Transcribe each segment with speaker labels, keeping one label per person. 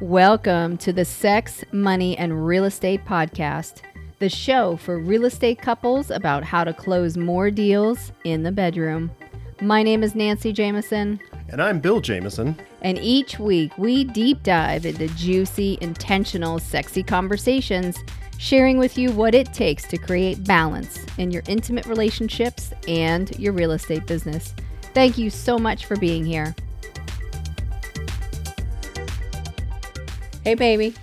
Speaker 1: Welcome to the Sex, Money, and Real Estate Podcast, the show for real estate couples about how to close more deals in the bedroom. My name is Nancy Jameson,
Speaker 2: And I'm Bill Jameson.
Speaker 1: and each week we deep dive into juicy, intentional, sexy conversations, sharing with you what it takes to create balance in your intimate relationships and your real estate business. Thank you so much for being here. Hey, baby.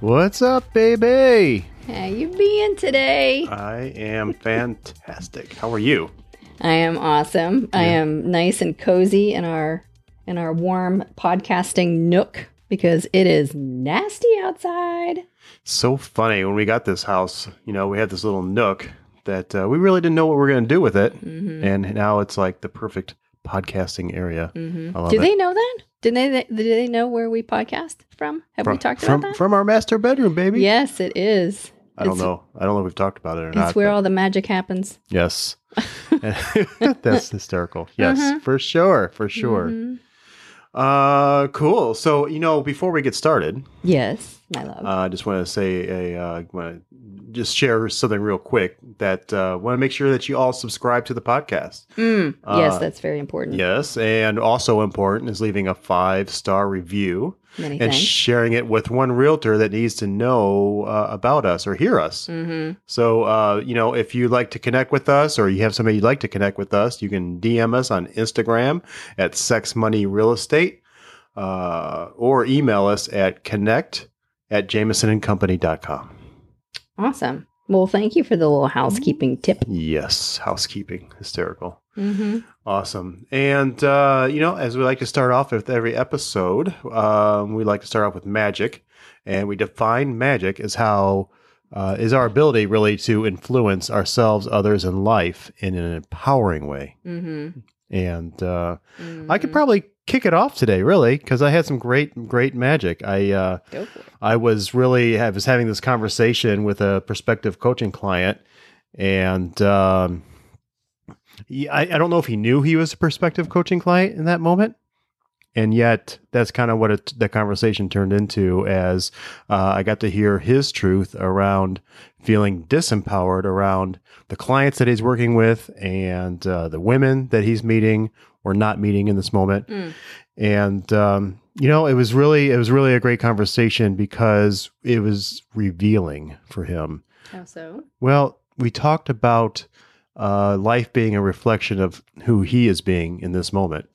Speaker 2: What's up, baby?
Speaker 1: How you being today?
Speaker 2: I am fantastic. How are you?
Speaker 1: I am awesome. I am nice and cozy in our in our warm podcasting nook because it is nasty outside.
Speaker 2: So funny. When we got this house, you know, we had this little nook that uh, we really didn't know what we were going to do with it.
Speaker 1: Mm-hmm.
Speaker 2: And now it's like the perfect podcasting area. Love
Speaker 1: Did
Speaker 2: it.
Speaker 1: they know that? Did they did they know where we podcast from? Have we talked
Speaker 2: from,
Speaker 1: about that?
Speaker 2: From our master bedroom, baby.
Speaker 1: yes, it is.
Speaker 2: I don't know. I don't know if we've talked about it or
Speaker 1: It's
Speaker 2: not.
Speaker 1: It's
Speaker 2: where
Speaker 1: all the magic happens.
Speaker 2: yes. That's hysterical. Yes,
Speaker 1: Uh-huh.
Speaker 2: for sure. For sure.
Speaker 1: Mhm.
Speaker 2: Uh, cool. So, you know, before we get started,
Speaker 1: Yes, my love.
Speaker 2: Uh, I just want to say a uh, want to just share something real quick that uh, want to make sure that you all subscribe to the podcast.
Speaker 1: Mm, yes,
Speaker 2: uh,
Speaker 1: that's very important.
Speaker 2: Yes, and also important is leaving a five star review
Speaker 1: Many
Speaker 2: and
Speaker 1: thanks.
Speaker 2: sharing it with one realtor that needs to know uh, about us or hear us.
Speaker 1: mm-hmm.
Speaker 2: So, uh, you know, if you'd like to connect with us or you have somebody you'd like to connect with us, you can DM us on Instagram at Sex Money Real Estate uh, or email us at connect at jamesonandcompany.com.
Speaker 1: Awesome. Well, thank you for the little housekeeping tip.
Speaker 2: Yes, housekeeping, hysterical.
Speaker 1: Mm-hmm.
Speaker 2: Awesome. And, uh, you know, as we like to start off with every episode, um, we like to start off with magic. And we define magic as how, uh, is our ability really to influence ourselves, others, and life in an empowering way.
Speaker 1: Mm-hmm.
Speaker 2: And uh, I could probably kick it off today, really, because I had some great, great magic. I, uh,
Speaker 1: go for it.
Speaker 2: I was really I was having this conversation with a prospective coaching client, and um, he, I, I don't know if he knew he was a prospective coaching client in that moment, and yet that's kind of what it, the conversation turned into. As uh, I got to hear his truth around feeling disempowered around the clients that he's working with and uh, the women that he's meeting or not meeting in this moment
Speaker 1: Mm.
Speaker 2: and um, you know it was really it was really a great conversation because it was revealing for him
Speaker 1: How so?
Speaker 2: well we talked about uh, life being a reflection of who he is being in this moment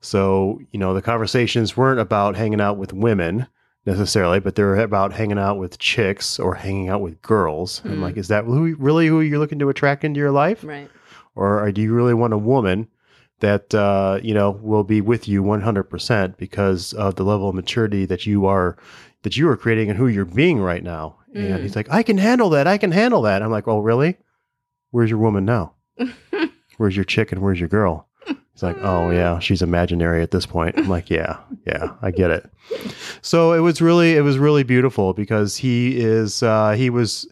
Speaker 2: so you know the conversations weren't about hanging out with women necessarily but they're about hanging out with chicks or hanging out with girls i'm
Speaker 1: Mm.
Speaker 2: like is that who, really who you're looking to attract into your life
Speaker 1: Right.
Speaker 2: or or do you really want a woman that uh, you know will be with you 100% because of the level of maturity that you are that you are creating and who you're being right now.
Speaker 1: Mm.
Speaker 2: and he's like i can handle that. I can handle that. I'm like oh really? Where's your woman now? Where's your chick and where's your girl? He's like oh yeah she's imaginary at this point. I'm like yeah yeah i get it. So it was really it was really beautiful because he is uh, he was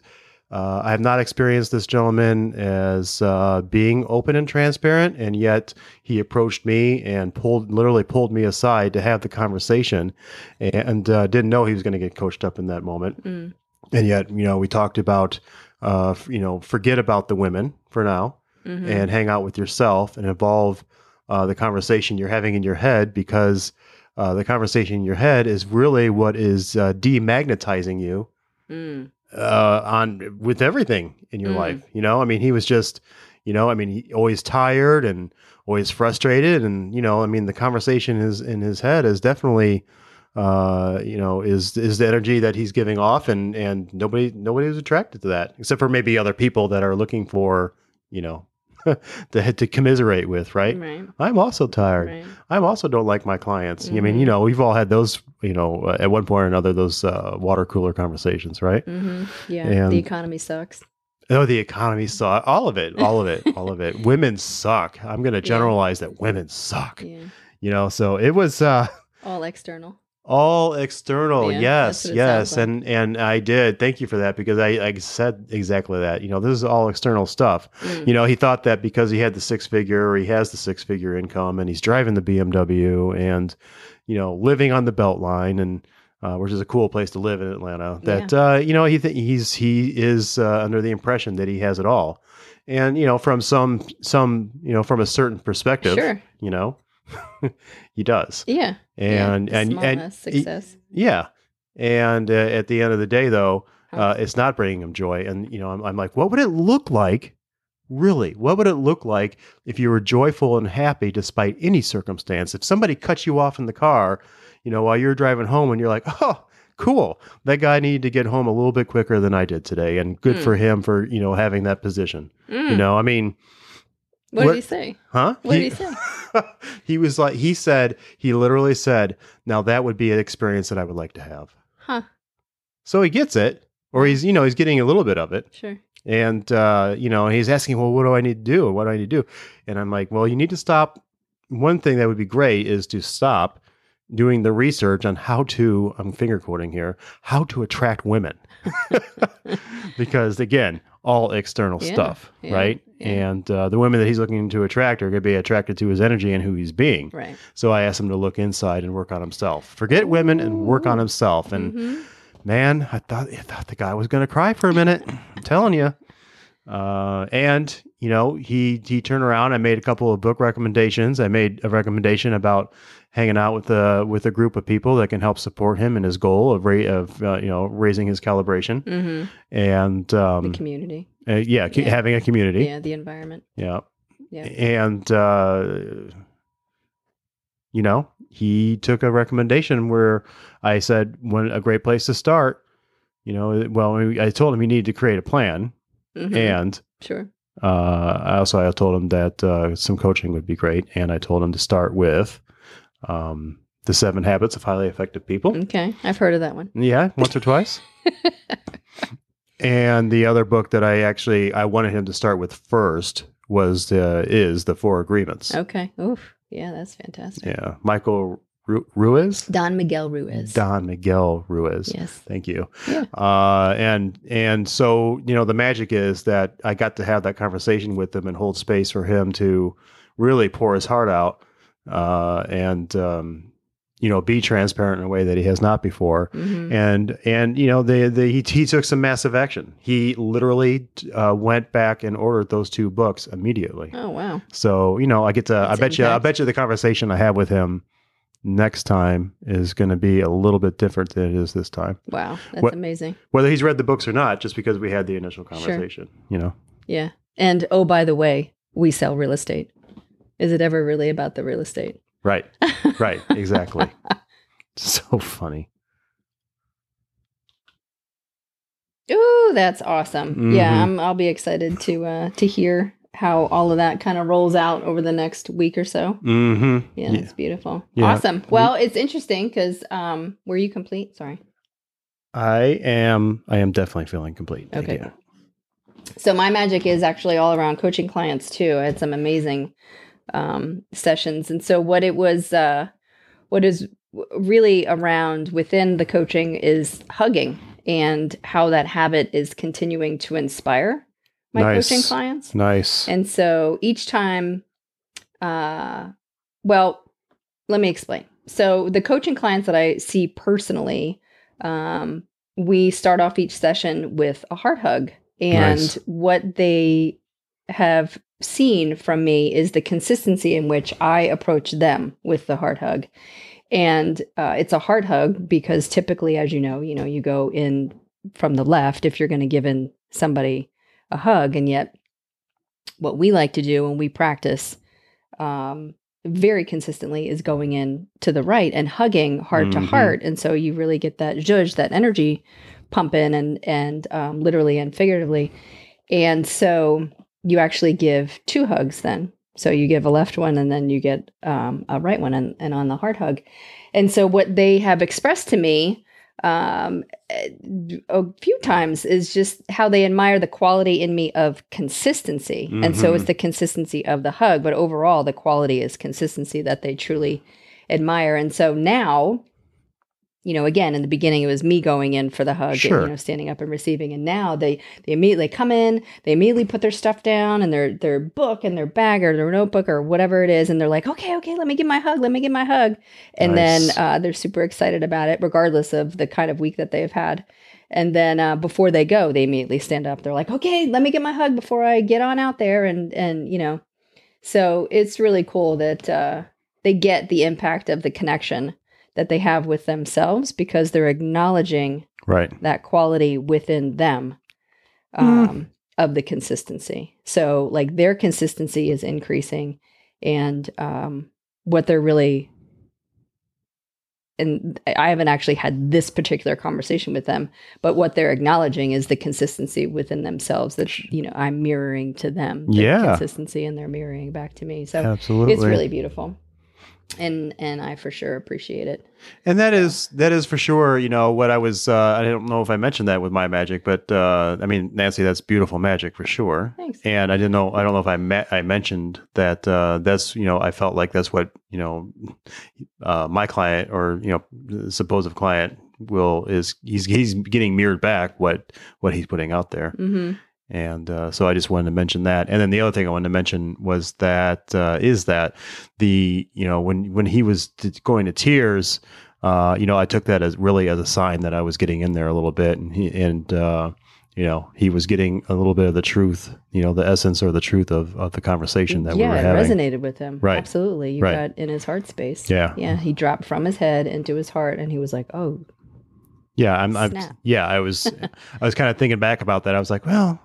Speaker 2: uh, I have not experienced this gentleman as uh, being open and transparent, and yet he approached me and pulled, literally pulled me aside to have the conversation, and uh, didn't know he was going to get coached up in that moment.
Speaker 1: Mm.
Speaker 2: And yet, you know, we talked about, uh, you know, forget about the women for now
Speaker 1: Mhm.
Speaker 2: and hang out with yourself and evolve uh, the conversation you're having in your head because uh, the conversation in your head is really what is uh, demagnetizing you
Speaker 1: Mm.
Speaker 2: Uh, on with everything in your
Speaker 1: Mm.
Speaker 2: life. You know, I mean, he was just, you know, I mean, he always tired and always frustrated, and you know, I mean, the conversation is in his head is definitely, uh, you know, is is the energy that he's giving off, and and nobody nobody is attracted to that except for maybe other people that are looking for, you know, to to commiserate with, right?
Speaker 1: Right.
Speaker 2: I'm also tired.
Speaker 1: Right.
Speaker 2: I also don't like my clients. I mean, you know, we've all had those, you know, uh, at one point or another, those uh, water cooler conversations, right?
Speaker 1: Mm-hmm. Yeah.
Speaker 2: And-
Speaker 1: the economy sucks.
Speaker 2: Oh, the economy sucks. All of it. All of it. all of it. Women suck. I'm going to generalize that women suck.
Speaker 1: Yeah.
Speaker 2: You know, so it was uh,
Speaker 1: All external.
Speaker 2: All external.
Speaker 1: Yeah,
Speaker 2: yes,
Speaker 1: that's what it
Speaker 2: yes,
Speaker 1: like.
Speaker 2: and and I did. Thank you for that because I, I said exactly that. You know, this is all external stuff.
Speaker 1: Mm.
Speaker 2: You know, he thought that because he had the six figure or he has the six figure income and he's driving the BMW and you know living on the belt line and uh, which is a cool place to live in Atlanta. That uh, you know he th- he's he is uh, under the impression that he has it all, and you know from some some you know from a certain perspective,
Speaker 1: Sure.
Speaker 2: you know, he does,
Speaker 1: Yeah.
Speaker 2: and
Speaker 1: yeah.
Speaker 2: and and
Speaker 1: success.
Speaker 2: yeah, and uh, at the end of the day, though, uh, it's not bringing him joy. And you know, I'm, I'm like, what would it look like? Really, what would it look like if you were joyful and happy despite any circumstance? If somebody cut you off in the car, you know, while you're driving home, and you're like, oh, cool, that guy needed to get home a little bit quicker than I did today, and good
Speaker 1: Hmm.
Speaker 2: for him for you know having that position. You
Speaker 1: Mm.
Speaker 2: know, I mean,
Speaker 1: what,
Speaker 2: what-
Speaker 1: did he say?
Speaker 2: huh?
Speaker 1: What did he say?
Speaker 2: he was like, he said, he literally said, now that would be an experience that I would like to have.
Speaker 1: Huh.
Speaker 2: So he gets it, or he's, you know, he's getting a little bit of it.
Speaker 1: Sure.
Speaker 2: And, uh, you know, he's asking, well, what do I need to do? What do I need to do? And I'm like, well, you need to stop. One thing that would be great is to stop doing the research on how to, I'm finger quoting here, how to attract women. because again, all external
Speaker 1: Yeah,
Speaker 2: stuff,
Speaker 1: yeah,
Speaker 2: right?
Speaker 1: yeah.
Speaker 2: And uh, the women that he's looking to attract are going to be attracted to his energy and who he's being.
Speaker 1: Right.
Speaker 2: So I asked him to look inside and work on himself. Forget women and work on himself. And
Speaker 1: Mhm.
Speaker 2: man, I thought I thought the guy was going to cry for a minute. I'm telling you. Uh, and you know, he he turned around. I made a couple of book recommendations. I made a recommendation about hanging out with a with a group of people that can help support him in his goal of ra- of uh, you know raising his calibration
Speaker 1: Mhm.
Speaker 2: and
Speaker 1: The
Speaker 2: um,
Speaker 1: community.
Speaker 2: uh, yeah,
Speaker 1: Yeah.
Speaker 2: having a community.
Speaker 1: Yeah. The environment.
Speaker 2: Yeah.
Speaker 1: Yeah.
Speaker 2: And, uh, you know, he took a recommendation where I said, when a great place to start, you know, well, I told him he needed to create a plan.
Speaker 1: Mhm.
Speaker 2: And
Speaker 1: Sure.
Speaker 2: uh, I also I told him that uh, some coaching would be great. And I told him to start with um, The Seven Habits of Highly Effective People.
Speaker 1: Okay. I've heard of that one.
Speaker 2: Yeah, once or twice. and the other book that I actually I wanted him to start with first was uh, is the Four Agreements.
Speaker 1: Okay. Oof. Yeah, that's fantastic.
Speaker 2: Yeah, Michael Ru- Ruiz,
Speaker 1: Don Miguel Ruiz.
Speaker 2: Don Miguel Ruiz.
Speaker 1: Yes.
Speaker 2: Thank you.
Speaker 1: Yeah.
Speaker 2: Uh, and and so you know the magic is that I got to have that conversation with him and hold space for him to really pour his heart out uh, and um, you know be transparent in a way that he has not before.
Speaker 1: hmm
Speaker 2: And and you know they, they he, he took some massive action. He literally uh, went back and ordered those two books immediately.
Speaker 1: Oh wow.
Speaker 2: So you know, I get to. I
Speaker 1: That's
Speaker 2: bet you. I bet you the conversation I have with him next time is going to be a little bit different than it is this time.
Speaker 1: Wow. That's amazing.
Speaker 2: Whether he's read the books or not, just because we had the initial conversation. You know.
Speaker 1: Yeah. And oh, by the way, we sell real estate. Is it ever really about the real estate?
Speaker 2: Right. Right. Exactly. so funny.
Speaker 1: Ooh, that's awesome. Yeah,
Speaker 2: Mhm.
Speaker 1: I'm, I'll be excited to uh, to hear how all of that kind of rolls out over the next week or so.
Speaker 2: Mm-hmm.
Speaker 1: Yeah, it's beautiful.
Speaker 2: Yeah.
Speaker 1: Awesome. Well, it's interesting because um, were you complete? Sorry.
Speaker 2: I am. I am definitely feeling complete.
Speaker 1: Okay. So my magic is actually all around coaching clients too. I had some amazing um, sessions, and so what it was, uh, what is really around within the coaching is hugging and how that habit is continuing to inspire my
Speaker 2: Nice.
Speaker 1: coaching clients.
Speaker 2: Nice.
Speaker 1: And so each time, uh, well, let me explain. So the coaching clients that I see personally, um, we start off each session with a heart hug. And
Speaker 2: Nice.
Speaker 1: what they have seen from me is the consistency in which I approach them with the heart hug. And uh, it's a heart hug because typically, as you know, you know, you go in from the left if you're going to give in somebody a hug, and yet what we like to do when we practice um, very consistently is going in to the right and hugging heart to
Speaker 2: Mhm.
Speaker 1: heart, and so you really get that judge, that energy pumping, and and um, literally and figuratively, and so you actually give two hugs then. So you give a left one and then you get um, a right one and, and on the heart hug. And so what they have expressed to me um, a few times is just how they admire the quality in me of consistency. And so it's
Speaker 2: Mhm.
Speaker 1: the consistency of the hug, but overall the quality is consistency that they truly admire. And so now, you know, again, in the beginning, it was me going in for the hug
Speaker 2: Sure.
Speaker 1: and, you know, standing up and receiving. And now they, they immediately come in, they immediately put their stuff down and their, their book and their bag or their notebook or whatever it is. And they're like, okay, okay, let me get my hug. Let me get my hug. And
Speaker 2: Nice.
Speaker 1: then uh, they're super excited about it, regardless of the kind of week that they've had. And then uh, before they go, they immediately stand up. They're like, okay, let me get my hug before I get on out there. And, and, you know, so it's really cool that uh, they get the impact of the connection that they have with themselves because they're acknowledging
Speaker 2: Right.
Speaker 1: that quality within them um, of the consistency. So, like, their consistency is increasing, and um, what they're really and I haven't actually had this particular conversation with them, but what they're acknowledging is the consistency within themselves that you know I'm mirroring to them. The
Speaker 2: Yeah.
Speaker 1: consistency, and they're mirroring back to me. So
Speaker 2: Absolutely.
Speaker 1: it's really beautiful, and and I for sure appreciate it.
Speaker 2: And that is that is for sure. You know what I was. Uh, I don't know if I mentioned that with my magic, but uh, I mean, Nancy, that's beautiful magic for sure.
Speaker 1: Thanks.
Speaker 2: And I didn't know. I don't know if I met. I mentioned that. Uh, that's you know. I felt like that's what you know. Uh, my client or you know, supposed client will is he's he's getting mirrored back what what he's putting out there.
Speaker 1: hmm
Speaker 2: And uh, so I just wanted to mention that. And then the other thing I wanted to mention was that uh, is that the you know when when he was going to tears, uh, you know I took that as really as a sign that I was getting in there a little bit, and he and uh, you know he was getting a little bit of the truth, you know the essence or the truth of of the conversation that
Speaker 1: yeah,
Speaker 2: we were
Speaker 1: it
Speaker 2: having.
Speaker 1: resonated with him.
Speaker 2: Right.
Speaker 1: Absolutely. You
Speaker 2: Right.
Speaker 1: got in his heart space.
Speaker 2: Yeah.
Speaker 1: Yeah. He dropped from his head into his heart and he was like, Oh,
Speaker 2: Yeah, I'm, I'm yeah, I was I was kind of thinking back about that. I was like, well,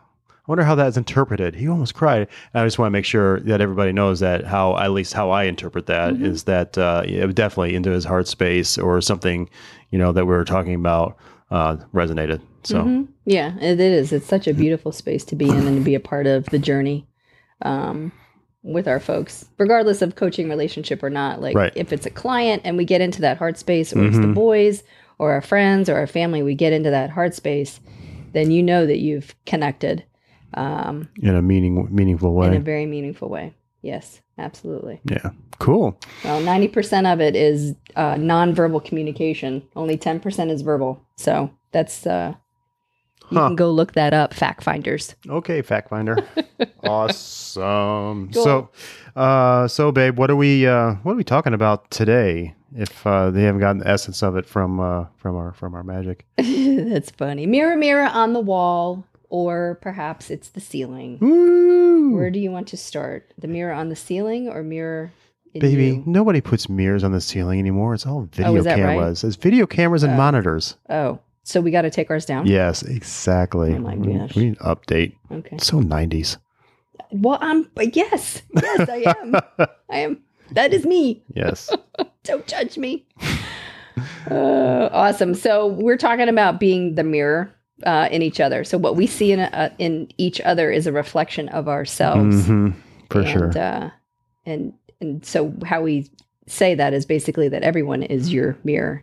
Speaker 2: I wonder how that's interpreted. He almost cried. And I just want to make sure that everybody knows that how at least how I interpret that is
Speaker 1: Mhm.
Speaker 2: that uh, definitely into his heart space or something, you know, that we were talking about uh, resonated. So
Speaker 1: Mhm. yeah, it is. It's such a beautiful space to be in and to be a part of the journey um, with our folks, regardless of coaching relationship or not. Like
Speaker 2: Right.
Speaker 1: if it's a client and we get into that heart space, or it's the
Speaker 2: Mhm.
Speaker 1: boys or our friends or our family, we get into that heart space, then you know that you've connected um,
Speaker 2: in a meaning meaningful way.
Speaker 1: in a very meaningful way. Yes, absolutely.
Speaker 2: yeah. Cool.
Speaker 1: Well, 90% of it is uh, nonverbal communication. Only 10% is verbal. So that's, uh, you
Speaker 2: Huh.
Speaker 1: can go look that up, fact finders.
Speaker 2: Okay, fact finder. awesome.
Speaker 1: Cool.
Speaker 2: So, uh, so babe, what are we uh, what are we talking about today? If uh, they haven't gotten the essence of it from uh, from our from our magic,
Speaker 1: that's funny. Mirror, mirror on the wall, or perhaps it's the ceiling.
Speaker 2: Woo!
Speaker 1: Where do you want to start? The mirror on the ceiling or mirror in
Speaker 2: baby,
Speaker 1: you?
Speaker 2: nobody puts mirrors on the ceiling anymore. It's all video
Speaker 1: Oh, that right?
Speaker 2: cameras. It's video cameras and
Speaker 1: Oh.
Speaker 2: monitors.
Speaker 1: Oh, so we got to take ours down?
Speaker 2: Yes, exactly.
Speaker 1: Oh my
Speaker 2: We-
Speaker 1: gosh.
Speaker 2: we need to update.
Speaker 1: Okay.
Speaker 2: So nineties.
Speaker 1: Well, I'm, yes, yes, I am. I am. That is me.
Speaker 2: yes.
Speaker 1: Don't judge me. uh, awesome. So we're talking about being the mirror uh, in each other. So what we see in uh, in each other is a reflection of ourselves.
Speaker 2: Mhm, For
Speaker 1: and,
Speaker 2: sure.
Speaker 1: Uh, and and so how we say that is basically that everyone is your mirror,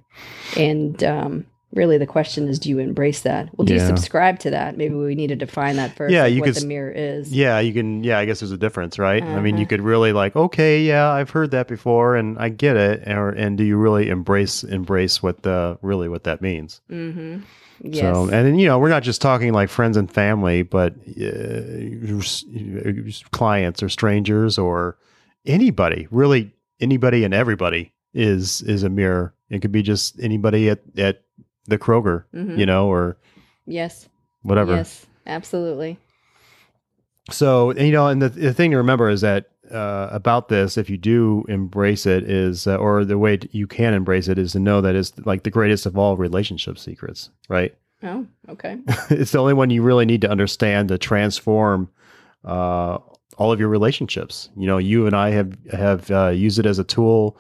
Speaker 1: and um, really the question is, do you embrace that? Well, do you subscribe to that? Maybe we need to define that first.
Speaker 2: Yeah, you
Speaker 1: what
Speaker 2: could
Speaker 1: the mirror is.
Speaker 2: Yeah, you can. Yeah, I guess there's a difference, right? I mean, you
Speaker 1: Uh-huh.
Speaker 2: could really like, okay, yeah, I've heard that before, and I get it. Or and do you really embrace embrace what the really what that means?
Speaker 1: Mm-hmm. Yes.
Speaker 2: So, and then, you know, we're not just talking like friends and family, but uh, clients or strangers or anybody. Really, anybody and everybody is is a mirror. It could be just anybody at at the Kroger,
Speaker 1: Mhm.
Speaker 2: you know, or
Speaker 1: yes.
Speaker 2: whatever.
Speaker 1: Yes. Absolutely.
Speaker 2: So, and, you know, and the, the thing to remember is that uh, about this, if you do embrace it, is uh, or the way you can embrace it is to know that it's like the greatest of all relationship secrets, right?
Speaker 1: Oh, okay.
Speaker 2: it's the only one you really need to understand to transform uh, all of your relationships. You know, you and I have have uh, used it as a tool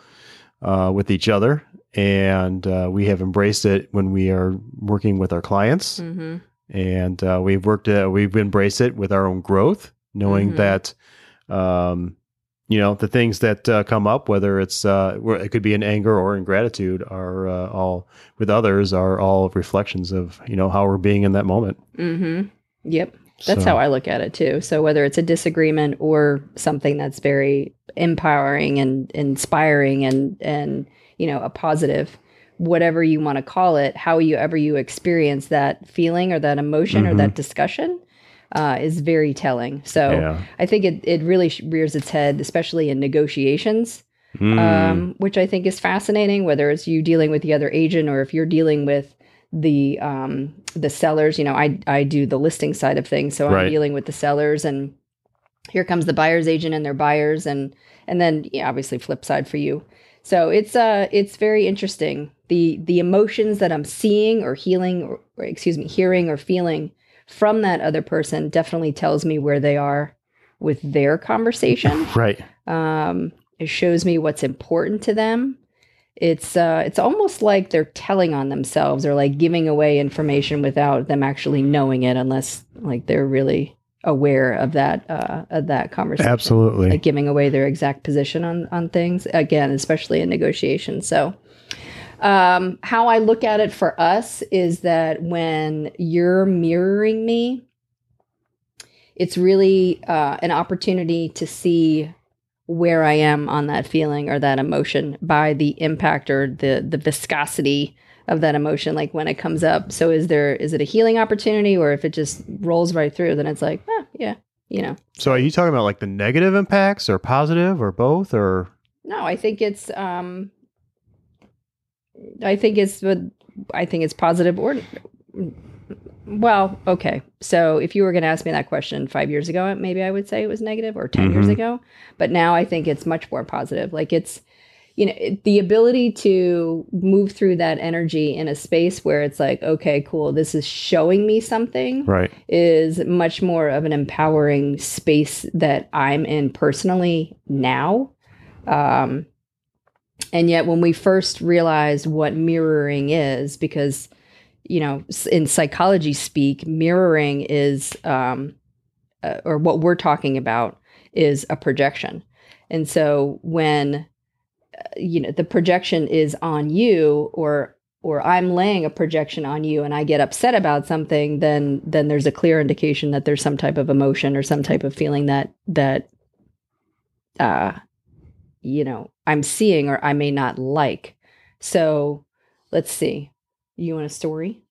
Speaker 2: uh, with each other, and uh, we have embraced it when we are working with our clients
Speaker 1: Mm-hmm.
Speaker 2: and uh, we've worked uh, we've embraced it with our own growth knowing
Speaker 1: Mhm.
Speaker 2: that um, you know the things that uh, come up whether it's uh, it could be in anger or in gratitude are uh, all with others are all reflections of you know how we're being in that moment
Speaker 1: Mm-hmm. Yep. That's
Speaker 2: So-
Speaker 1: how I look at it too. So whether it's a disagreement or something that's very empowering and inspiring and and you know a positive, whatever you want to call it, how you ever you experience that feeling or that emotion or that discussion uh, is very telling. So
Speaker 2: Yeah.
Speaker 1: I think it, it really rears its head, especially in negotiations,
Speaker 2: Mm.
Speaker 1: um, which I think is fascinating, whether it's you dealing with the other agent or if you're dealing with the um, the sellers. You know, I, I do the listing side of things. So
Speaker 2: Right.
Speaker 1: I'm dealing with the sellers and here comes the buyer's agent and their buyers and and then yeah, obviously flip side for you. So it's uh it's very interesting. The the emotions that I'm seeing or healing or, or excuse me, hearing or feeling from that other person definitely tells me where they are with their conversation.
Speaker 2: right.
Speaker 1: Um, it shows me what's important to them. It's uh, it's almost like they're telling on themselves or like giving away information without them actually knowing it, unless like they're really aware of that uh, of that conversation
Speaker 2: Absolutely.
Speaker 1: like giving away their exact position on on things again especially in negotiations so um how i look at it for us is that when you're mirroring me it's really uh, an opportunity to see where i am on that feeling or that emotion by the impact or the the viscosity of that emotion like when it comes up. So is there is it a healing opportunity or if it just rolls right through then it's like ah, yeah you know?
Speaker 2: So are you talking about like the negative impacts or positive or both or?
Speaker 1: No, I think it's um I think it's I think it's positive or well, okay. So if you were going to ask me that question 5 years ago, maybe I would say it was negative or 10 years
Speaker 2: Mhm.
Speaker 1: ago, but now I think it's much more positive. Like it's you know, it- the ability to move through that energy in a space where it's like, okay, cool, this is showing me something
Speaker 2: right?
Speaker 1: is much more of an empowering space that I'm in personally now. Um, and yet, when we first realized what mirroring is, because, you know, in psychology speak, mirroring is, um, uh, or what we're talking about is a projection. And so when, uh, you know, the projection is on you or or I'm laying a projection on you and I get upset about something, then then there's a clear indication that there's some type of emotion or some type of feeling that that uh you know, I'm seeing or I may not like. So let's see. You want a story?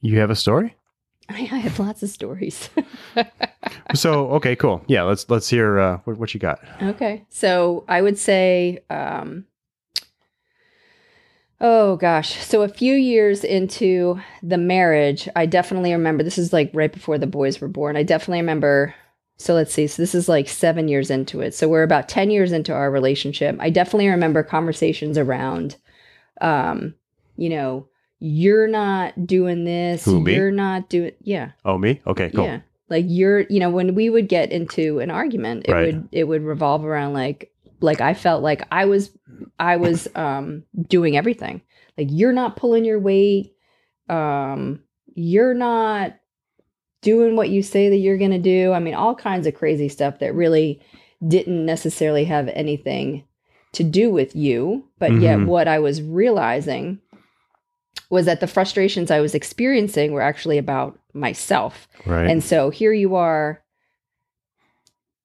Speaker 2: You have a story?
Speaker 1: I I have lots of stories.
Speaker 2: so okay, cool. Yeah, let's let's hear uh, what, what you got.
Speaker 1: Okay. So I would say, um, oh gosh. So a few years into the marriage, I definitely remember this is like right before the boys were born. I definitely remember. So let's see. So this is like seven years into it. So we're about 10 years into our relationship. I definitely remember conversations around, um, you know, you're not doing this.
Speaker 2: Who, me?
Speaker 1: You're not doing, yeah.
Speaker 2: Oh, me? Okay, cool.
Speaker 1: Yeah. Like you're, you know, when we would get into an argument, it
Speaker 2: Right.
Speaker 1: would it would revolve around like like I felt like I was I was um doing everything. Like you're not pulling your weight. Um you're not doing what you say that you're going to do. I mean, all kinds of crazy stuff that really didn't necessarily have anything to do with you, but yet
Speaker 2: Mhm.
Speaker 1: what I was realizing was that the frustrations I was experiencing were actually about myself.
Speaker 2: Right.
Speaker 1: And so here you are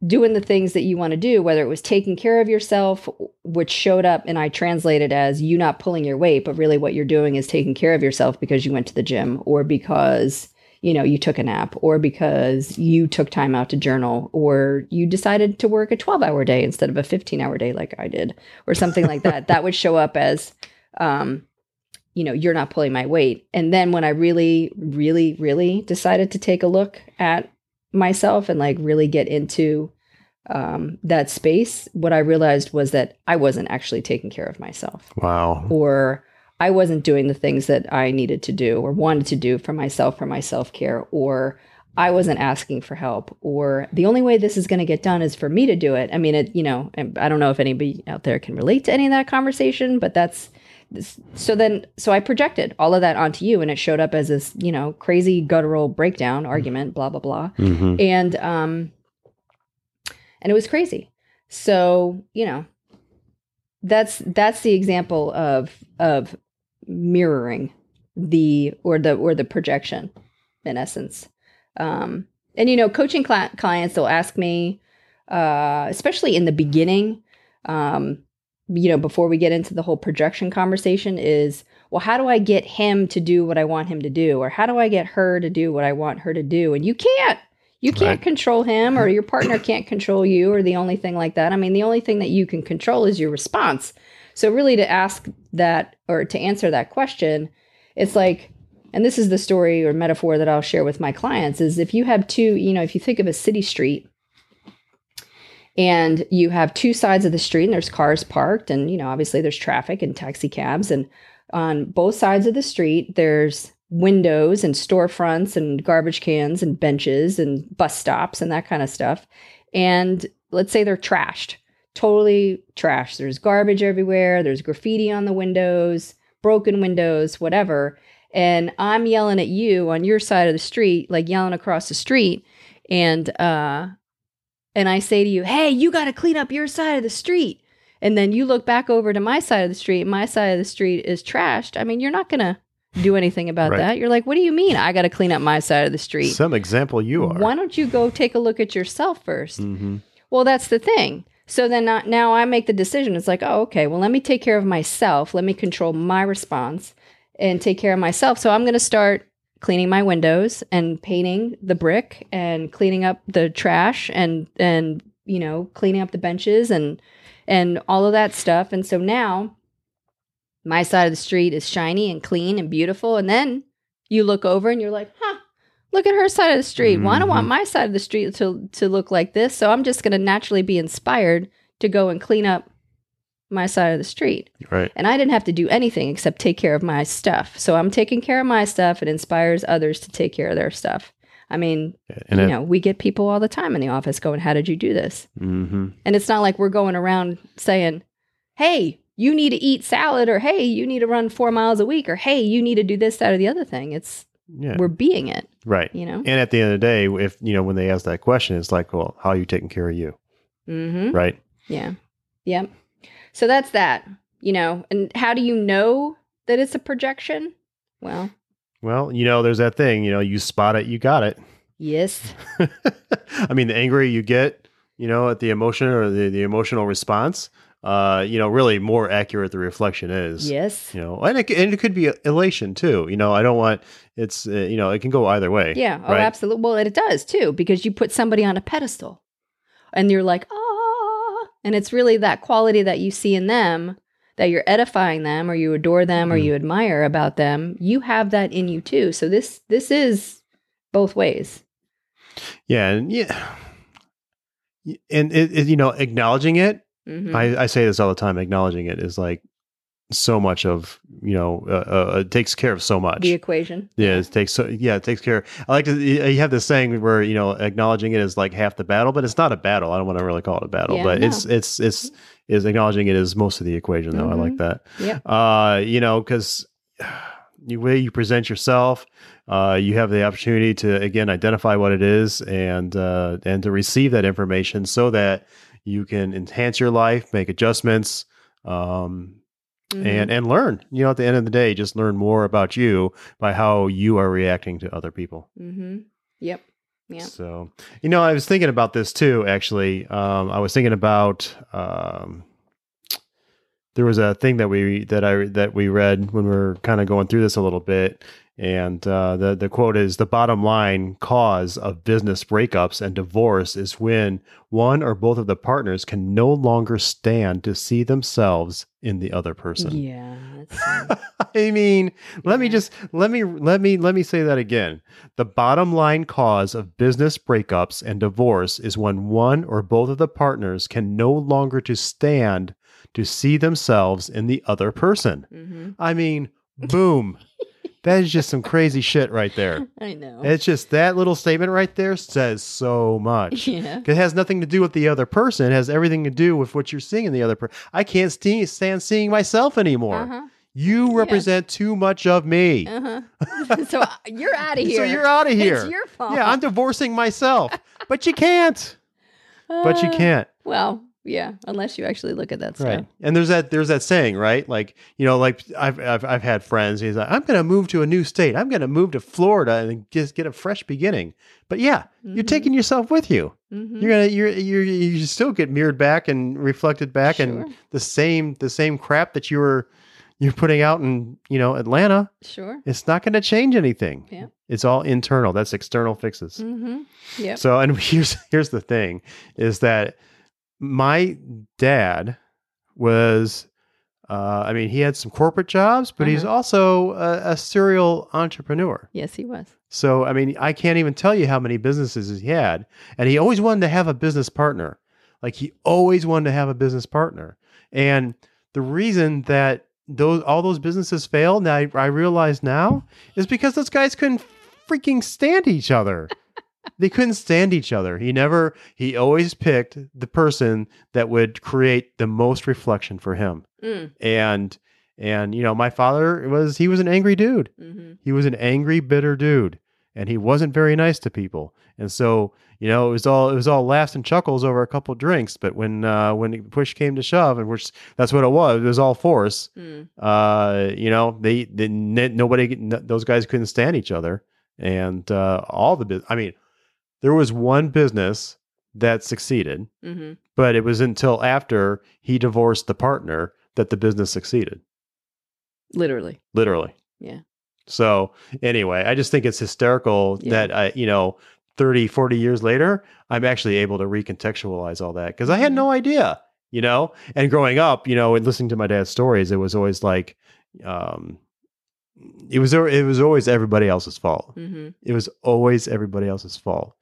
Speaker 1: doing the things that you want to do, whether it was taking care of yourself, which showed up and I translated as you not pulling your weight, but really what you're doing is taking care of yourself because you went to the gym or because you know you took a nap or because you took time out to journal or you decided to work a 12 hour day instead of a 15 hour day like i did or something like that that would show up as um, you know, you're not pulling my weight. And then when I really, really, really decided to take a look at myself and like really get into um, that space, what I realized was that I wasn't actually taking care of myself
Speaker 2: wow.
Speaker 1: or I wasn't doing the things that I needed to do or wanted to do for myself for my self care, or I wasn't asking for help, or the only way this is going to get done is for me to do it. I mean, it, you know, I don't know if anybody out there can relate to any of that conversation, but that's so then, so I projected all of that onto you and it showed up as this, you know, crazy guttural breakdown argument, blah, blah, blah.
Speaker 2: Hmm
Speaker 1: and um and it was crazy. So you know that's that's the example of of mirroring the or the or the projection in essence um and you know coaching cli- clients they'll ask me uh especially in the beginning um you know before we get into the whole projection conversation is well, how do I get him to do what I want him to do? Or how do I get her to do what I want her to do? And you can't. You can't
Speaker 2: Right.
Speaker 1: control him, or your partner can't control you, or the only thing like that. I mean, the only thing that you can control is your response. So, really, to ask that or to answer that question, it's like, and this is the story or metaphor that I'll share with my clients is if you have two, you know, if you think of a city street and you have two sides of the street and there's cars parked and you know obviously there's traffic and taxi cabs and on both sides of the street there's windows and storefronts and garbage cans and benches and bus stops and that kind of stuff. And let's say they're trashed totally trashed there's garbage everywhere there's graffiti on the windows broken windows whatever and i'm yelling at you on your side of the street like yelling across the street and uh and I say to you, hey, you got to clean up your side of the street. And then you look back over to my side of the street, my side of the street is trashed. I mean, you're not going to do anything about
Speaker 2: Right.
Speaker 1: that. You're like, what do you mean I got to clean up my side of the street?
Speaker 2: Some example you are.
Speaker 1: Why don't you go take a look at yourself 1st
Speaker 2: hmm
Speaker 1: Well, that's the thing. So then now I make the decision. It's like, oh, okay, well, let me take care of myself. Let me control my response and take care of myself. So I'm going to start cleaning my windows and painting the brick and cleaning up the trash and and you know cleaning up the benches and and all of that stuff. And so now my side of the street is shiny and clean and beautiful. And then you look over and you're like, huh, look at her side of the street. Well, I don't want
Speaker 2: Mhm.
Speaker 1: my side of the street to to look like this. So I'm just going to naturally be inspired to go and clean up my side of the street.
Speaker 2: Right.
Speaker 1: And I didn't have to do anything except take care of my stuff. So I'm taking care of my stuff. It inspires others to take care of their stuff. I mean,
Speaker 2: And
Speaker 1: you
Speaker 2: it,
Speaker 1: know, we get people all the time in the office going, How did you do this?
Speaker 2: hmm
Speaker 1: And it's not like we're going around saying, Hey, you need to eat salad, or Hey, you need to run four miles a week, or Hey, you need to do this, that, or the other thing. It's,
Speaker 2: yeah.
Speaker 1: we're being it,
Speaker 2: right.
Speaker 1: you know?
Speaker 2: And at the end of the day, if you know when they ask that question, it's like, well, how are you taking care of you?
Speaker 1: Mm hmm.
Speaker 2: Right.
Speaker 1: Yeah. Yep. So that's that, you know. And how do you know that it's a projection? Well,
Speaker 2: Well, you know, there's that thing. You know, you spot it, you got it.
Speaker 1: yes.
Speaker 2: I mean, the angrier you get, you know, at the emotion or the, the emotional response, uh, you know, really more accurate the reflection is.
Speaker 1: Yes.
Speaker 2: You know, and it, and it could be elation too. You know, I don't want it's, uh, you know, it can go either way.
Speaker 1: Yeah. Oh,
Speaker 2: Right.
Speaker 1: absolutely. Well, it does too, because you put somebody on a pedestal and you're like, ah. And it's really that quality that you see in them that you're edifying them or you adore them or
Speaker 2: Mhm.
Speaker 1: you admire about them. You have that in you too. So this this is both ways.
Speaker 2: Yeah. And yeah. And it, it, you know, acknowledging it,
Speaker 1: Mhm.
Speaker 2: I, I say this all the time, acknowledging it is like so much of, you know, uh, uh, it takes care of so much.
Speaker 1: the equation.
Speaker 2: Yeah, it takes so yeah, it takes care. I like to. You have this saying where you know acknowledging it is like half the battle, but it's not a battle. I don't want to really call it a battle,
Speaker 1: Yeah,
Speaker 2: but
Speaker 1: no.
Speaker 2: it's it's it's is acknowledging it is most of the equation. Though I like that.
Speaker 1: Yep.
Speaker 2: Uh, you know, because the way you present yourself, uh, you have the opportunity to again identify what it is and uh, and to receive that information so that you can enhance your life, make adjustments. Um,
Speaker 1: Mhm.
Speaker 2: and and learn. You know, at the end of the day, just learn more about you by how you are reacting to other people.
Speaker 1: Mhm. Yep. Yeah.
Speaker 2: So, you know, I was thinking about this too. Actually, um, I was thinking about um, there was a thing that we that I that we read when we were kind of going through this a little bit, and uh, the the quote is the bottom line cause of business breakups and divorce is when one or both of the partners can no longer stand to see themselves in the other person.
Speaker 1: Yeah.
Speaker 2: I mean, let me just let me let me let me say that again. The bottom line cause of business breakups and divorce is when one or both of the partners can no longer to stand to see themselves in the other person.
Speaker 1: mhm.
Speaker 2: I mean, boom. that is just some crazy shit right there.
Speaker 1: I know.
Speaker 2: It's just that little statement right there says so much.
Speaker 1: yeah.
Speaker 2: It has nothing to do with the other person. It has everything to do with what you're seeing in the other person. I can't st- stand seeing myself anymore.
Speaker 1: Uh-huh.
Speaker 2: You represent too much of me.
Speaker 1: Uh-huh. so uh, you're out of here.
Speaker 2: So you're out of here.
Speaker 1: It's your fault.
Speaker 2: yeah, I'm divorcing myself. but you can't. But you
Speaker 1: Uh,
Speaker 2: can't.
Speaker 1: Well, yeah, unless you actually look at that stuff.
Speaker 2: Right. And there's that there's that saying, right? Like, you know, like I've I've, I've had friends, he's like, I'm gonna move to a new state. I'm gonna move to Florida and just get a fresh beginning. But yeah, you're
Speaker 1: Mhm.
Speaker 2: taking yourself with you.
Speaker 1: Mhm.
Speaker 2: You're gonna you're you're you still get mirrored back and reflected back and the same the same crap that you were you're putting out in you know Atlanta,
Speaker 1: Sure.
Speaker 2: it's not going to change anything.
Speaker 1: Yeah.
Speaker 2: It's all internal. That's external fixes.
Speaker 1: Mm-hmm. Yep.
Speaker 2: So, and here's here's the thing, is that my dad was, uh, I mean, he had some corporate jobs, but he's
Speaker 1: Uh-huh.
Speaker 2: also a, a serial entrepreneur.
Speaker 1: yes, he was.
Speaker 2: So, I mean, I can't even tell you how many businesses he had, and he always wanted to have a business partner. Like he always wanted to have a business partner, and the reason that those all those businesses failed, now I, I realize now, is because those guys couldn't freaking stand each other. They couldn't stand each other. He never. He always picked the person that would create the most reflection for him,
Speaker 1: Mm.
Speaker 2: and and you know, my father was he was an angry dude.
Speaker 1: Mm-hmm.
Speaker 2: He was an angry, bitter dude, and he wasn't very nice to people. And so, you know, it was all it was all laughs and chuckles over a couple drinks. But when uh, when push came to shove, and which that's what it was, it was all force.
Speaker 1: Mm.
Speaker 2: Uh, you know, they, they nobody those guys couldn't stand each other, and uh, all the I mean, there was one business that succeeded,
Speaker 1: Mm-hmm.
Speaker 2: but it was until after he divorced the partner that the business succeeded
Speaker 1: Literally.
Speaker 2: literally.
Speaker 1: Yeah.
Speaker 2: So anyway, I just think it's hysterical
Speaker 1: Yeah.
Speaker 2: that I, you know, 30, 40 years later, I'm actually able to recontextualize all that because I had
Speaker 1: Mhm.
Speaker 2: no idea, you know, and growing up, you know, and listening to my dad's stories, it was always like, um, it was, it was always everybody else's fault.
Speaker 1: Mm-hmm.
Speaker 2: It was always everybody else's fault.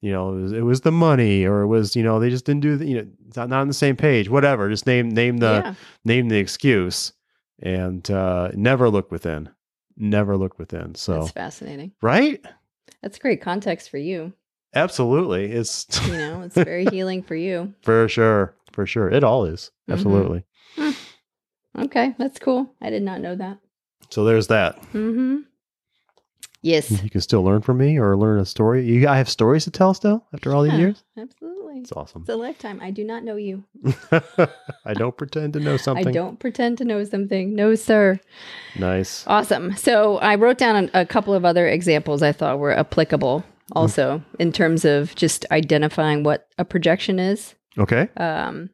Speaker 2: You know, it was, it was the money or it was, you know, they just didn't do the, you know, not, not on the same page, whatever. Just name, name the,
Speaker 1: yeah.
Speaker 2: name the excuse and uh, never look within. Never look within. So,
Speaker 1: That's fascinating.
Speaker 2: right?
Speaker 1: That's great context for you.
Speaker 2: Absolutely. It's
Speaker 1: You know, it's very healing for you.
Speaker 2: for sure. For sure. It all is.
Speaker 1: Mhm.
Speaker 2: Absolutely.
Speaker 1: Okay, that's cool. I did not know that.
Speaker 2: So, there's that.
Speaker 1: Mm-hmm. Yes.
Speaker 2: You can still learn from me or learn a story. You I have stories to tell still after all these years?
Speaker 1: Absolutely.
Speaker 2: It's awesome.
Speaker 1: It's a lifetime. I do not know you.
Speaker 2: I don't pretend to know something.
Speaker 1: I don't pretend to know something. No, sir.
Speaker 2: Nice.
Speaker 1: Awesome. So I wrote down a, a couple of other examples I thought were applicable also in terms of just identifying what a projection is.
Speaker 2: Okay.
Speaker 1: Um,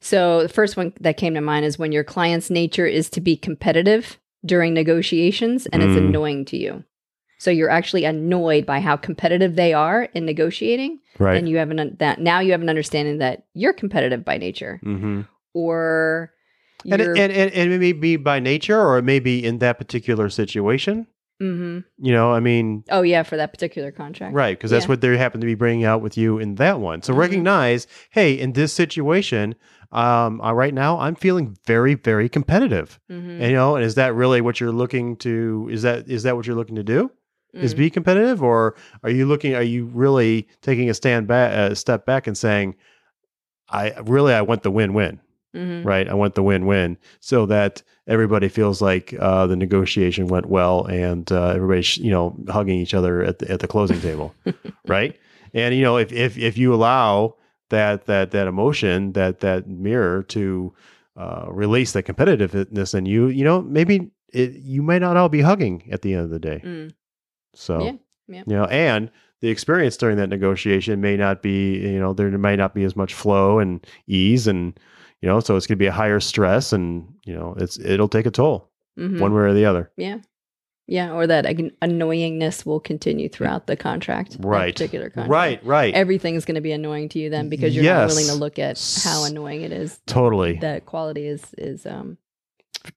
Speaker 1: so the first one that came to mind is when your client's nature is to be competitive during negotiations and it's
Speaker 2: Mm.
Speaker 1: annoying to you. So you're actually annoyed by how competitive they are in negotiating,
Speaker 2: Right.
Speaker 1: and you have an that now you have an understanding that you're competitive by nature,
Speaker 2: mm-hmm.
Speaker 1: or
Speaker 2: And, it, and, and, and it may be by nature or it may be in that particular situation.
Speaker 1: Mhm.
Speaker 2: You know, I mean,
Speaker 1: oh yeah, for that particular contract,
Speaker 2: Right, because that's
Speaker 1: Yeah.
Speaker 2: what they happen to be bringing out with you in that one. So
Speaker 1: Mhm.
Speaker 2: recognize, hey, in this situation, um, uh, right now, I'm feeling very, very competitive.
Speaker 1: Mhm.
Speaker 2: And, you know, and is that really what you're looking to? Is that is that what you're looking to do? Is
Speaker 1: Mm.
Speaker 2: be competitive, or are you looking? Are you really taking a stand back, a step back, and saying, I really, I want the win-win
Speaker 1: Mhm.
Speaker 2: right? I want the win-win so that everybody feels like uh, the negotiation went well and uh, everybody's you know hugging each other at the, at the closing table, right? And you know if if if you allow that that that emotion that that mirror to uh, release the competitiveness in you, you know maybe it, you might not all be hugging at the end of the day.
Speaker 1: Mm.
Speaker 2: So
Speaker 1: Yeah, yeah.
Speaker 2: you know, and the experience during that negotiation may not be, you know, there might not be as much flow and ease, and you know, so it's going to be a higher stress, and you know, it's it'll take a toll
Speaker 1: Mhm.
Speaker 2: one way or the other.
Speaker 1: Yeah. Yeah. Or that annoyingness will continue throughout the contract.
Speaker 2: Right.
Speaker 1: particular contract.
Speaker 2: Right, right,
Speaker 1: Everything's going to be annoying to you then because you're not willing to look at how annoying it is
Speaker 2: totally
Speaker 1: that quality is is um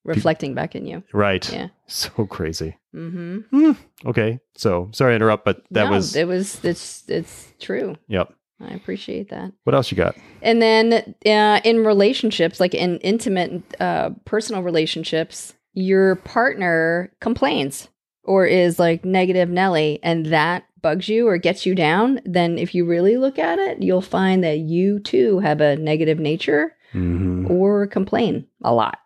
Speaker 1: reflecting back in you.
Speaker 2: right.
Speaker 1: Yeah.
Speaker 2: So crazy.
Speaker 1: Mm-hmm.
Speaker 2: Okay, so sorry to interrupt, but that
Speaker 1: no,
Speaker 2: was
Speaker 1: it was it's it's true.
Speaker 2: yep.
Speaker 1: I appreciate that.
Speaker 2: What else you got?
Speaker 1: And then uh, in relationships, like in intimate, uh, personal relationships, your partner complains or is like negative Nelly, and that bugs you or gets you down. Then, if you really look at it, you'll find that you too have a negative nature
Speaker 2: Mm-hmm.
Speaker 1: or complain a lot.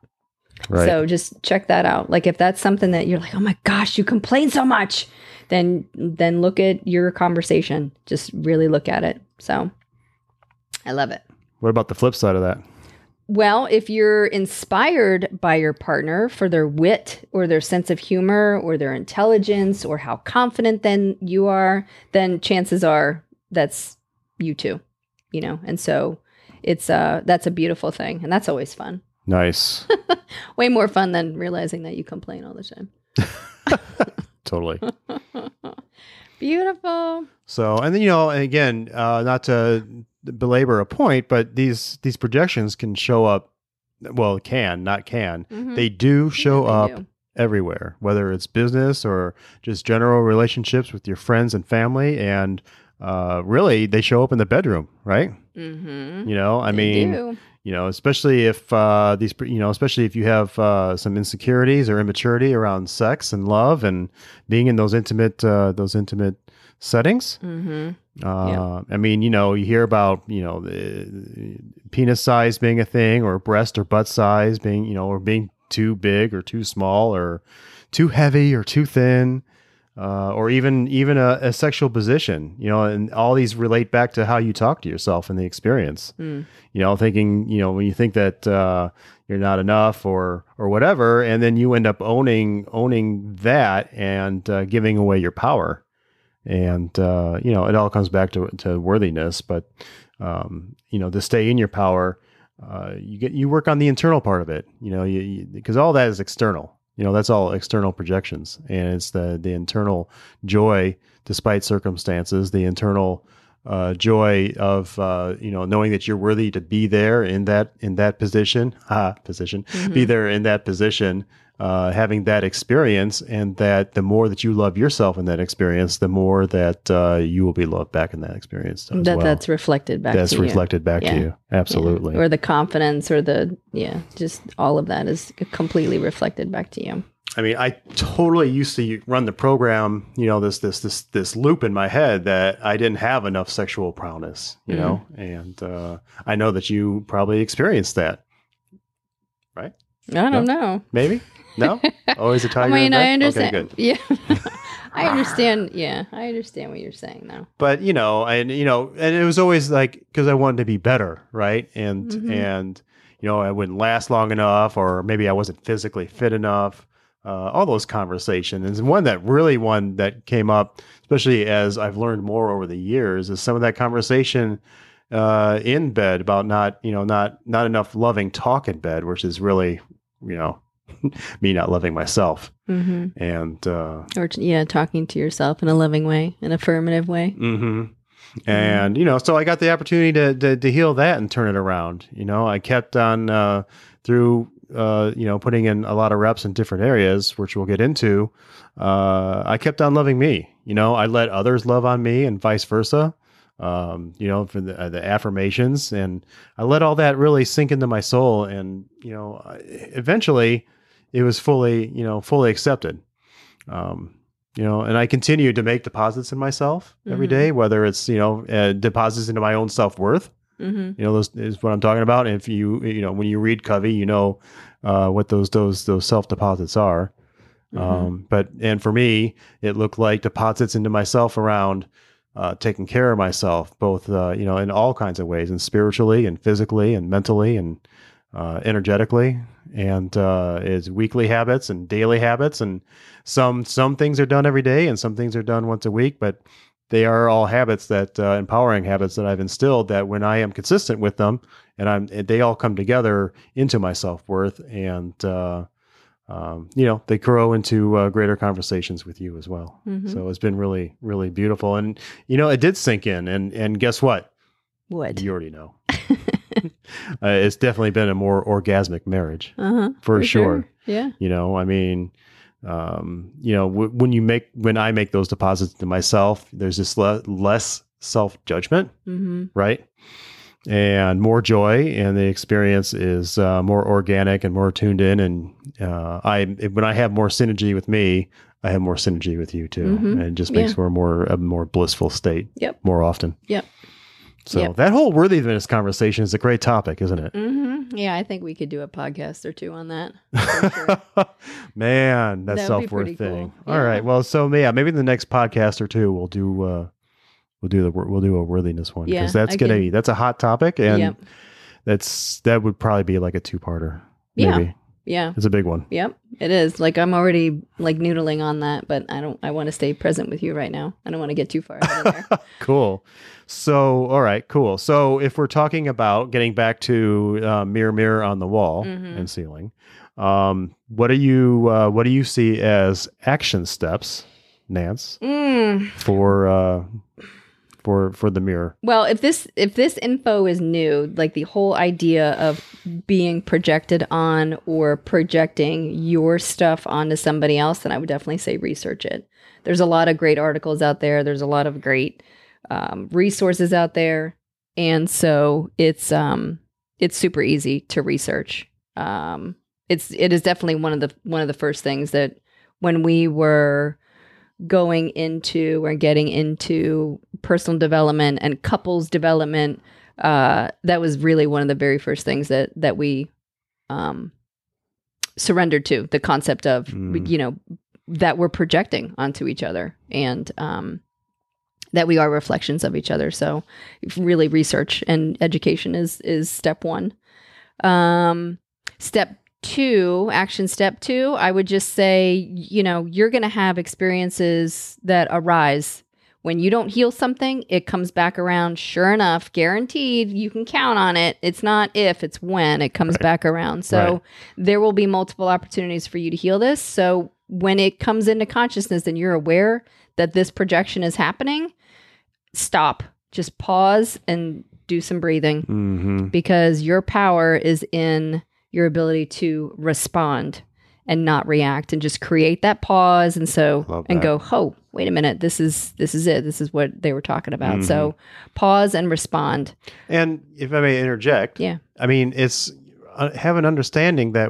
Speaker 2: Right.
Speaker 1: So just check that out. Like if that's something that you're like, oh my gosh, you complain so much, then then look at your conversation. Just really look at it. So I love it.
Speaker 2: what about the flip side of that?
Speaker 1: Well, if you're inspired by your partner for their wit or their sense of humor or their intelligence or how confident then you are, then chances are that's you too, you know. And so it's uh that's a beautiful thing and that's always fun.
Speaker 2: Nice.
Speaker 1: Way more fun than realizing that you complain all the time.
Speaker 2: totally.
Speaker 1: Beautiful.
Speaker 2: So, and then you know, and again, uh, not to belabor a point, but these these projections can show up. Well, can not can.
Speaker 1: Mhm.
Speaker 2: They do show
Speaker 1: Yeah,
Speaker 2: up
Speaker 1: do.
Speaker 2: everywhere, whether it's business or just general relationships with your friends and family, and uh, really, they show up in the bedroom, right?
Speaker 1: Mhm.
Speaker 2: You know, I
Speaker 1: They
Speaker 2: mean,
Speaker 1: do.
Speaker 2: You know, especially if uh, these, you know, especially if you have uh, some insecurities or immaturity around sex and love and being in those intimate, uh, those intimate settings.
Speaker 1: Mhm.
Speaker 2: Uh, I mean, you know, you hear about, you know, the penis size being a thing or breast or butt size being, you know, or being too big or too small or too heavy or too thin. Uh, or even even a, a sexual position, you know, and all these relate back to how you talk to yourself and the experience.
Speaker 1: Mm.
Speaker 2: you know thinking you know when you think that uh, you're not enough or or whatever and then you end up owning owning that and uh, giving away your power. And uh, you know it all comes back to, to worthiness but um, you know to stay in your power uh, you get you work on the internal part of it you know you because all that is external you know that's all external projections and it's the the internal joy despite circumstances the internal uh, joy of uh, you know knowing that you're worthy to be there in that in that position ha position be
Speaker 1: Mhm.
Speaker 2: there in that position uh, having that experience and that the more that you love yourself in that experience the more that uh, you will be loved back in that experience as
Speaker 1: that
Speaker 2: well.
Speaker 1: that's reflected back
Speaker 2: that's
Speaker 1: to you.
Speaker 2: reflected back
Speaker 1: Yeah.
Speaker 2: to you
Speaker 1: Yeah.
Speaker 2: absolutely
Speaker 1: Or the confidence or the yeah, just all of that is completely reflected back to you.
Speaker 2: I mean, I totally used to run the program, you know, this this this this loop in my head that I didn't have enough sexual prowess, you
Speaker 1: Mhm.
Speaker 2: know, and uh, I know that you probably experienced that. Right?
Speaker 1: I don't know.
Speaker 2: Maybe no, always a tiger.
Speaker 1: I
Speaker 2: mean,
Speaker 1: I understand.
Speaker 2: Okay.
Speaker 1: Yeah. I understand. Yeah, I understand what you're saying now.
Speaker 2: But you know, and you know, and it was always like because I wanted to be better, right? And
Speaker 1: Mhm.
Speaker 2: and you know, I wouldn't last long enough, or maybe I wasn't physically fit enough. Uh, all those conversations, and one that really one that came up, especially as I've learned more over the years, is some of that conversation uh, in bed about not, you know, not not enough loving talk in bed, which is really, you know, me not loving myself,
Speaker 1: hmm
Speaker 2: and uh,
Speaker 1: Or yeah, talking to yourself in a loving way, an affirmative way.
Speaker 2: hmm And you know, so I got the opportunity to, to to heal that and turn it around. You know, I kept on uh, through uh, you know putting in a lot of reps in different areas, which we'll get into. Uh, I kept on loving me. You know, I let others love on me, and vice versa. Um, you know, for the, uh, the affirmations, and I let all that really sink into my soul, and you know, eventually, it was fully you know fully accepted. Um, you know, and I continue to make deposits in myself every
Speaker 1: Mhm.
Speaker 2: day, whether it's you know uh, deposits into my own self worth.
Speaker 1: hmm
Speaker 2: You know, those is what I'm talking about. And if you you know when you read Covey, you know uh, what those those those self deposits are.
Speaker 1: Mm-hmm.
Speaker 2: Um, but and for me, it looked like deposits into myself around uh, taking care of myself, both uh, you know in all kinds of ways, and spiritually, and physically, and mentally, and uh, energetically, and uh, is weekly habits and daily habits, and some some things are done every day, and some things are done once a week, but they are all habits that uh, empowering habits that I've instilled. That when I am consistent with them, and I'm they all come together into my self worth, and uh, um, you know they grow into uh, greater conversations with you as well.
Speaker 1: Mhm.
Speaker 2: So it's been really really beautiful, and you know it did sink in, and and guess what?
Speaker 1: What?
Speaker 2: You already know. uh, it's definitely been a more orgasmic marriage
Speaker 1: Uh-huh.
Speaker 2: for, sure.
Speaker 1: Yeah.
Speaker 2: You know, I mean, um, you know, w- when you make when I make those deposits to myself, there's just le- less self judgment,
Speaker 1: hmm
Speaker 2: right? And more joy, and the experience is uh, more organic and more tuned in. And uh, I, when I have more synergy with me, I have more synergy with you too,
Speaker 1: Mhm.
Speaker 2: and it just makes
Speaker 1: Yeah.
Speaker 2: for a more a more blissful state.
Speaker 1: Yep.
Speaker 2: More often.
Speaker 1: Yep.
Speaker 2: So
Speaker 1: Yep.
Speaker 2: that whole worthiness conversation is a great topic, isn't it?
Speaker 1: hmm Yeah, I think we could do a podcast or two on that. sure.
Speaker 2: Man, that
Speaker 1: self-worth
Speaker 2: thing.
Speaker 1: cool.
Speaker 2: All
Speaker 1: Yeah.
Speaker 2: right. Well, so yeah, maybe in the next podcast or two we'll do uh we'll do the we'll do a worthiness one
Speaker 1: Yeah,
Speaker 2: because that's
Speaker 1: I
Speaker 2: gonna
Speaker 1: can-
Speaker 2: that's a hot topic and
Speaker 1: Yep.
Speaker 2: that's that would probably be like a two parter.
Speaker 1: Yeah.
Speaker 2: Maybe.
Speaker 1: Yeah.
Speaker 2: It's a big one.
Speaker 1: Yep. It is. Like I'm already like noodling on that, but I don't I want to stay present with you right now. I don't want to get too far ahead of there.
Speaker 2: cool. So, all right, cool. So, if we're talking about getting back to uh, mirror, mirror on the wall
Speaker 1: Mhm.
Speaker 2: and ceiling, um, what do you uh, what do you see as action steps, Nance,
Speaker 1: Mm.
Speaker 2: for uh, for for the mirror?
Speaker 1: Well, if this if this info is new, like the whole idea of being projected on or projecting your stuff onto somebody else, then I would definitely say research it. There's a lot of great articles out there. There's a lot of great um, resources out there, and so it's um it's super easy to research. Um, it's it is definitely one of the one of the first things that when we were going into or getting into personal development and couples development uh that was really one of the very first things that that we um surrendered to the concept of
Speaker 2: Mm.
Speaker 1: you know that we're projecting onto each other and um that we are reflections of each other so really research and education is is step 1 um step two, action step two, I would just say, you know, you're going to have experiences that arise. When you don't heal something, it comes back around. Sure enough, guaranteed, you can count on it. It's not if, it's when it comes
Speaker 2: Right.
Speaker 1: back around. So
Speaker 2: Right.
Speaker 1: there will be multiple opportunities for you to heal this. So when it comes into consciousness and you're aware that this projection is happening, stop, just pause and do some breathing
Speaker 2: Mm-hmm.
Speaker 1: because your power is in your ability to respond and not react and just create that pause and so and go oh wait a minute this is this is it this is what they were talking about
Speaker 2: Mm-hmm.
Speaker 1: so pause and respond
Speaker 2: And if I may interject,
Speaker 1: Yeah.
Speaker 2: I mean, it's uh, have an understanding that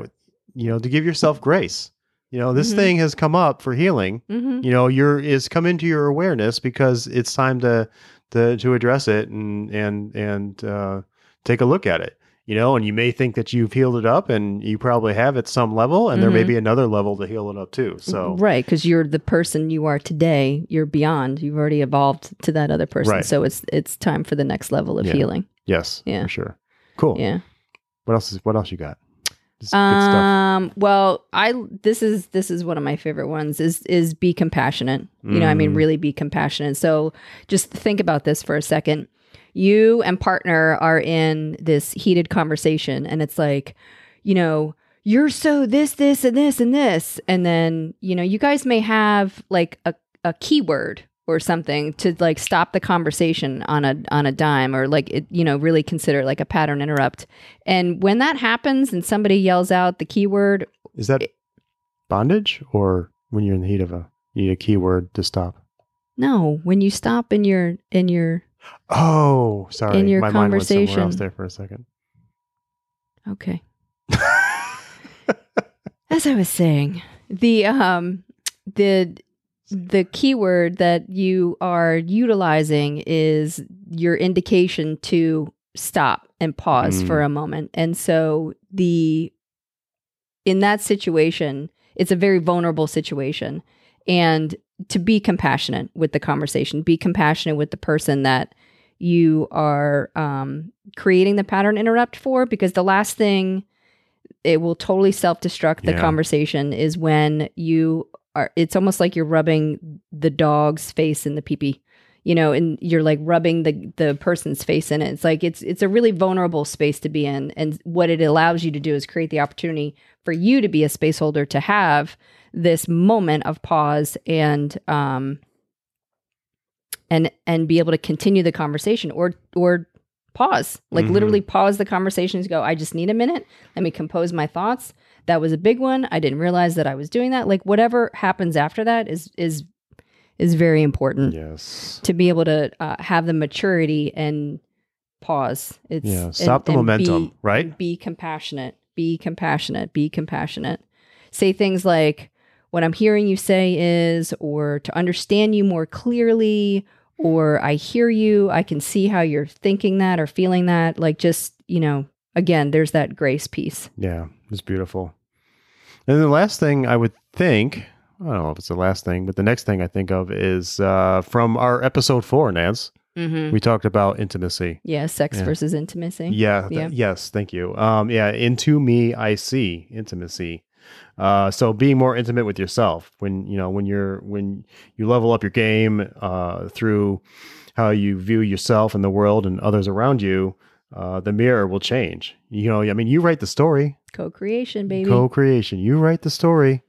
Speaker 2: you know to give yourself grace. You know, this
Speaker 1: Mhm.
Speaker 2: thing has come up for healing.
Speaker 1: hmm
Speaker 2: You know, you're is come into your awareness because it's time to to to address it and and and uh, take a look at it. You know, and you may think that you've healed it up, and you probably have at some level, and there may
Speaker 1: Mhm.
Speaker 2: be another level to heal it up too. So,
Speaker 1: right because you're the person you are today you're beyond you've already evolved to that other person
Speaker 2: Right.
Speaker 1: so it's it's time for the next level of
Speaker 2: Yeah.
Speaker 1: healing
Speaker 2: yes,
Speaker 1: Yeah.
Speaker 2: for sure. Cool.
Speaker 1: yeah
Speaker 2: What else is what else you got? Just good stuff.
Speaker 1: Um. Well, I this is this is one of my favorite ones. Is is be compassionate. You know, I mean,
Speaker 2: Mm.
Speaker 1: really be compassionate. So just think about this for a second. You and partner are in this heated conversation, and it's like, you know, you're so this, this, and this, and this, and then you know, you guys may have like a a keyword or something to like stop the conversation on a on a dime or like it you know really consider like a pattern interrupt and when that happens and somebody yells out the keyword,
Speaker 2: Is that bondage or when you're in the heat of a you need a keyword to stop?
Speaker 1: no, when you stop in your in your
Speaker 2: Oh, sorry.
Speaker 1: In your
Speaker 2: My mind went somewhere else
Speaker 1: conversation.
Speaker 2: there for a second.
Speaker 1: okay. As I was saying, the um the the keyword that you are utilizing is your indication to stop and pause
Speaker 2: Mm.
Speaker 1: for a moment. And so the in that situation, it's a very vulnerable situation. And to be compassionate with the conversation, be compassionate with the person that you are um, creating the pattern interrupt for, because the last thing it will totally self destruct the
Speaker 2: Yeah.
Speaker 1: conversation is when you are, it's almost like you're rubbing the dog's face in the pee pee. You know, and you're like rubbing the the person's face in it. It's like it's it's a really vulnerable space to be in, and what it allows you to do is create the opportunity for you to be a space holder to have this moment of pause and um and and be able to continue the conversation or or pause like
Speaker 2: Mhm.
Speaker 1: literally pause the conversations go i just need a minute let me compose my thoughts that was a big one i didn't realize that i was doing that like whatever happens after that is is is very important
Speaker 2: Yes.
Speaker 1: to be able to uh, have the maturity and pause it's
Speaker 2: Yeah.
Speaker 1: and-
Speaker 2: Stop the
Speaker 1: and
Speaker 2: momentum,
Speaker 1: be-
Speaker 2: right?
Speaker 1: be compassionate be compassionate be compassionate say things like what i'm hearing you say is or to understand you more clearly or i hear you i can see how you're thinking that or feeling that like just you know again there's that grace piece
Speaker 2: Yeah. It's beautiful. And the last thing I would think, I don't know if it's the last thing, but the next thing I think of is uh, from our episode four, Nance.
Speaker 1: Mm-hmm.
Speaker 2: We talked about intimacy.
Speaker 1: Yeah, sex
Speaker 2: Yeah.
Speaker 1: versus intimacy.
Speaker 2: Yeah, th-
Speaker 1: Yeah.
Speaker 2: Yes. Thank you. Um, yeah. Into me, I see intimacy. Uh, so being more intimate with yourself when you know when you're when you level up your game uh, through how you view yourself and the world and others around you, uh, the mirror will change. You know, I mean, you write the story,
Speaker 1: Co-creation, baby.
Speaker 2: co-creation. You write the story,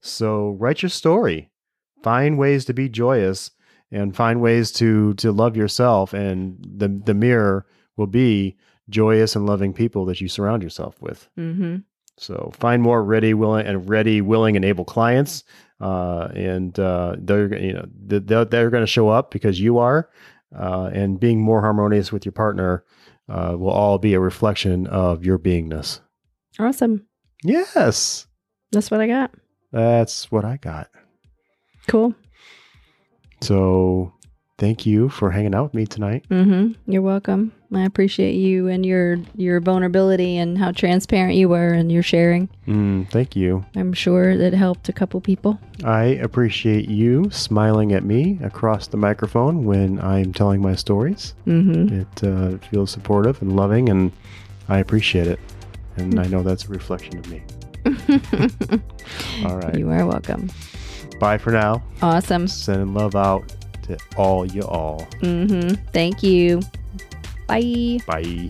Speaker 2: so write your story. Find ways to be joyous and find ways to to love yourself, and the the mirror will be joyous and loving people that you surround yourself with.
Speaker 1: mm-hmm.
Speaker 2: So find more ready, willing, and ready, willing, and able clients, uh, and uh, they're you know they're, they're going to show up because you are, uh, and being more harmonious with your partner uh, will all be a reflection of your beingness.
Speaker 1: Awesome.
Speaker 2: Yes,
Speaker 1: That's what I got.
Speaker 2: that's what I got.
Speaker 1: Cool.
Speaker 2: So thank you for hanging out with me tonight.
Speaker 1: Mm-hmm. You're welcome. I appreciate you and your your vulnerability and how transparent you were and your sharing.
Speaker 2: Mm, thank you.
Speaker 1: I'm sure that helped a couple people.
Speaker 2: I appreciate you smiling at me across the microphone when I'm telling my stories.
Speaker 1: Mm-hmm.
Speaker 2: It uh, feels supportive and loving, and I appreciate it. And I know that's a reflection of me. All right.
Speaker 1: You are welcome.
Speaker 2: Bye for now.
Speaker 1: Awesome.
Speaker 2: Sending love out to all you all.
Speaker 1: Mm-hmm. Thank you. Bye.
Speaker 2: Bye.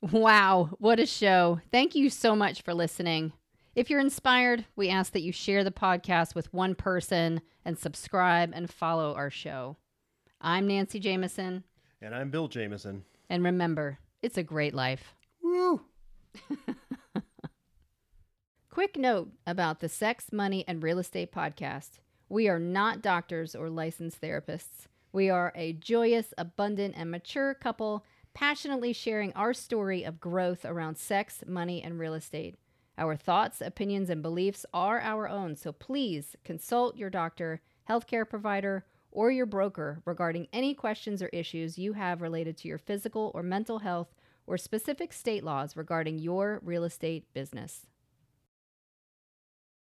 Speaker 1: Wow, what a show. Thank you so much for listening. If you're inspired, we ask that you share the podcast with one person and subscribe and follow our show. I'm Nancy Jameson,
Speaker 2: And I'm Bill Jameson.
Speaker 1: and remember, it's a great life.
Speaker 2: Woo!
Speaker 1: Quick note about the Sex, Money, and Real Estate podcast. We are not doctors or licensed therapists. We are a joyous, abundant, and mature couple passionately sharing our story of growth around sex, money, and real estate. Our thoughts, opinions, and beliefs are our own, so please consult your doctor, healthcare provider, or your broker regarding any questions or issues you have related to your physical or mental health or specific state laws regarding your real estate business.